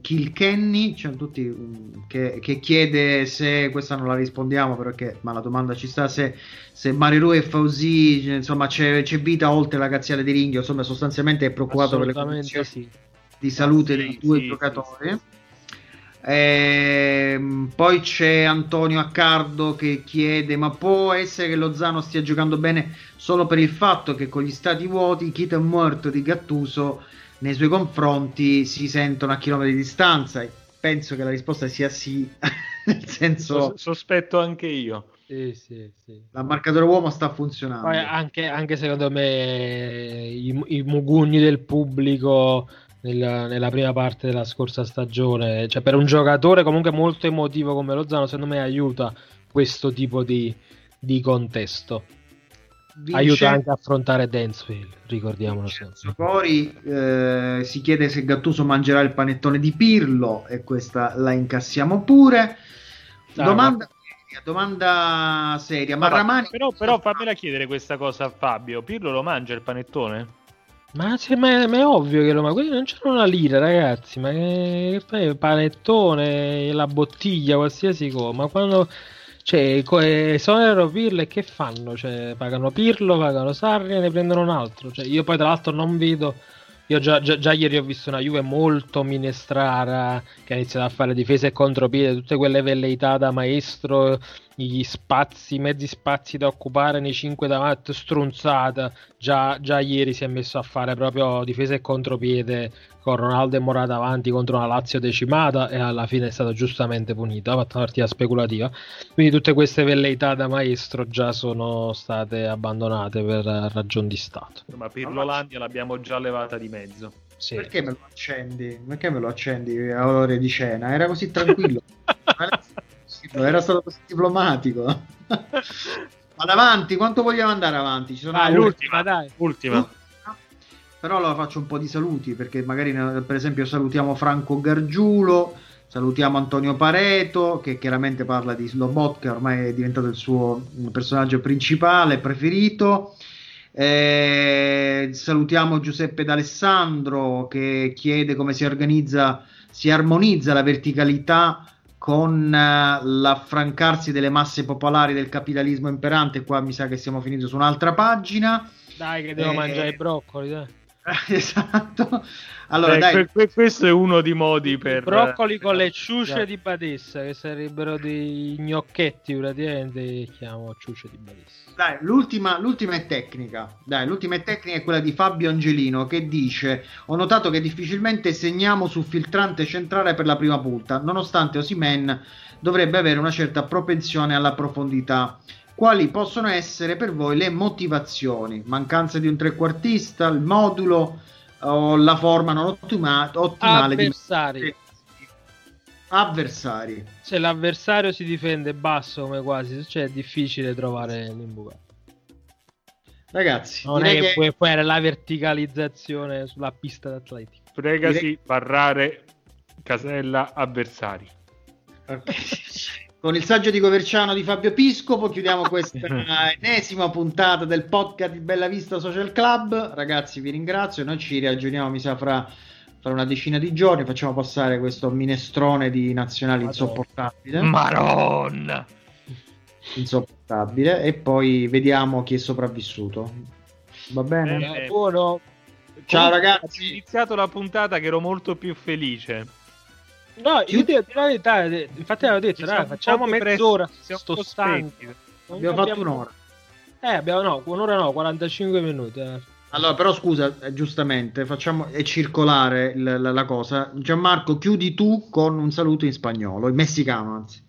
Kilkenny, cioè tutti mh, che, che chiede se questa non la rispondiamo perché ma la domanda ci sta se, se Mariru e Fauzi cioè, insomma c'è, c'è vita oltre la cazziale di ringhio insomma sostanzialmente è preoccupato per le condizioni sì di salute Sì, dei due sì, giocatori. sì, Ehm, poi c'è Antonio Accardo che chiede: Ma può essere che Lozano stia giocando bene solo per il fatto che con gli stati vuoti Chita e Muerto di Gattuso nei suoi confronti si sentono a chilometri di distanza? Penso che la risposta sia sì, <laughs> nel senso Sos- sospetto anche io. sì sì sì la marcatore uomo sta funzionando. Poi anche, anche secondo me i, i mugugni del pubblico nel- nella prima parte della scorsa stagione, cioè per un giocatore comunque molto emotivo come Lozano, secondo me aiuta questo tipo di, di contesto. Aiuta Vincenzo- anche a affrontare Dansville, ricordiamolo. Cori eh, si chiede se Gattuso mangerà il panettone di Pirlo e questa la incassiamo pure. Ah, Domanda seria, domanda seria, ma Ma- Ramani però, però fammela chiedere questa cosa a Fabio. Pirlo lo mangia il panettone? Ma, se- ma- ma è ovvio che lo ma non c'era una lira, ragazzi. Ma che, che fai? Il panettone, la bottiglia, qualsiasi cosa. Ma quando cioè, co- eh, Pirlo e che fanno? Cioè, pagano Pirlo, pagano Sarri e ne prendono un altro. Cioè, io poi, tra l'altro, non vedo. Io già, già- già ieri ho visto una Juve molto minestrara che ha iniziato a fare difesa e contropiede, tutte quelle velleità da maestro, gli spazi, i mezzi spazi da occupare nei 5 davanti, strunzata. Già, già ieri si è messo a fare proprio difesa e contropiede con Ronaldo e Morata avanti contro una Lazio decimata e alla fine è stato giustamente punito, ha fatto una partita speculativa. Quindi tutte queste velleità da maestro già sono state abbandonate per ragioni di Stato. Ma Pirlolandia l'abbiamo già levata di mezzo. Sì. perché me lo accendi? Perché me lo accendi a ore di cena? Era così tranquillo. <laughs> Era stato così diplomatico. <laughs> Vado avanti, quanto vogliamo andare avanti? Ci sono Vai, ancora- l'ultima, dai. Ultima. Però allora faccio un po' di saluti perché magari eh, per esempio salutiamo Franco Gargiulo, salutiamo Antonio Pareto che chiaramente parla di Slobotka, ormai è diventato il suo mm, personaggio principale, preferito. Eh, salutiamo Giuseppe D'Alessandro che chiede come si organizza, si armonizza la verticalità con eh, l'affrancarsi delle masse popolari del capitalismo imperante. Qua mi sa che siamo finiti su un'altra pagina. Dai, che devo Eh, mangiare i broccoli. Dai. <laughs> esatto. Allora, Eh, dai, que- que- questo è uno di modi per... broccoli con le eh, ciuce di Badessa, che sarebbero dei gnocchetti praticamente, che chiamo ciuce di Badessa. dai, l'ultima, l'ultima è tecnica. Dai, l'ultima è tecnica è quella di Fabio Angelino che dice: Ho notato che difficilmente segniamo sul filtrante centrale per la prima punta, nonostante Osimen dovrebbe avere una certa propensione alla profondità. Quali possono essere per voi le motivazioni? Mancanza di un trequartista, il modulo o la forma non ottima- ottimale di Avversari. avversari? Se l'avversario si difende basso come quasi, cioè è difficile trovare l'imbucato. Ragazzi, Non è direi che che- puoi fare la verticalizzazione sulla pista d'atletica. Pregasi barrare casella avversari. Con il saggio di Coverciano di Fabio Piscopo chiudiamo <laughs> questa ennesima puntata del podcast di Bella Vista Social Club. Ragazzi, vi ringrazio. Noi ci riaggiorniamo, mi sa, fra, fra una decina di giorni. Facciamo passare questo minestrone di nazionali Madonna. insopportabile. Maronna! Insopportabile. E poi vediamo chi è sopravvissuto. Va bene? Eh, Buono. Ciao Comunque, ragazzi. Ho iniziato la puntata che ero molto più felice. No, io ti dico la verità, eh, infatti avevo detto, dai, facciamo mezz'ora, sto stanco. Abbiamo fatto un'ora. Eh, abbiamo no, un'ora no, 45 minuti. eh. Allora, però scusa, eh, giustamente, facciamo è circolare l- la, la cosa. Gianmarco, chiudi tu con un saluto in spagnolo, in messicano, anzi.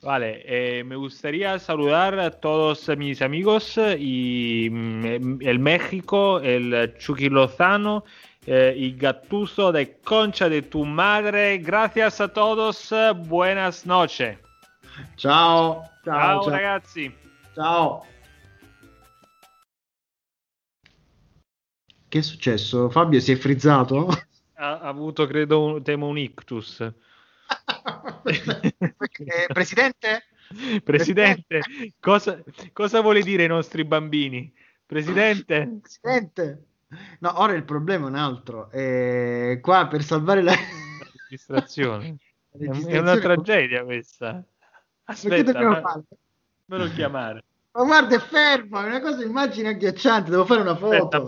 Vale, eh, me gustaría saludar a todos mis amigos y mm, el México, el Chucky Lozano eh, y Gattuso de Concha de tu madre. Gracias a todos, buenas noches. Ciao, ciao, Ciao, ciao. ragazzi. Ciao. Che è successo? Fabio si è frizzato? Ha, ha avuto, credo, un, temo un ictus. Eh, Presidente? <laughs> Presidente, cosa, cosa vuole dire ai nostri bambini? Presidente? Presidente? No, ora il problema è un altro. Eh, qua per salvare la... registrazione. <laughs> la È, è registrazione- una tragedia questa. Ma che Aspetta, dobbiamo ma- fare? me lo chiamare. Ma guarda, è fermo, è una cosa immagine agghiacciante, devo fare una foto. Aspetta,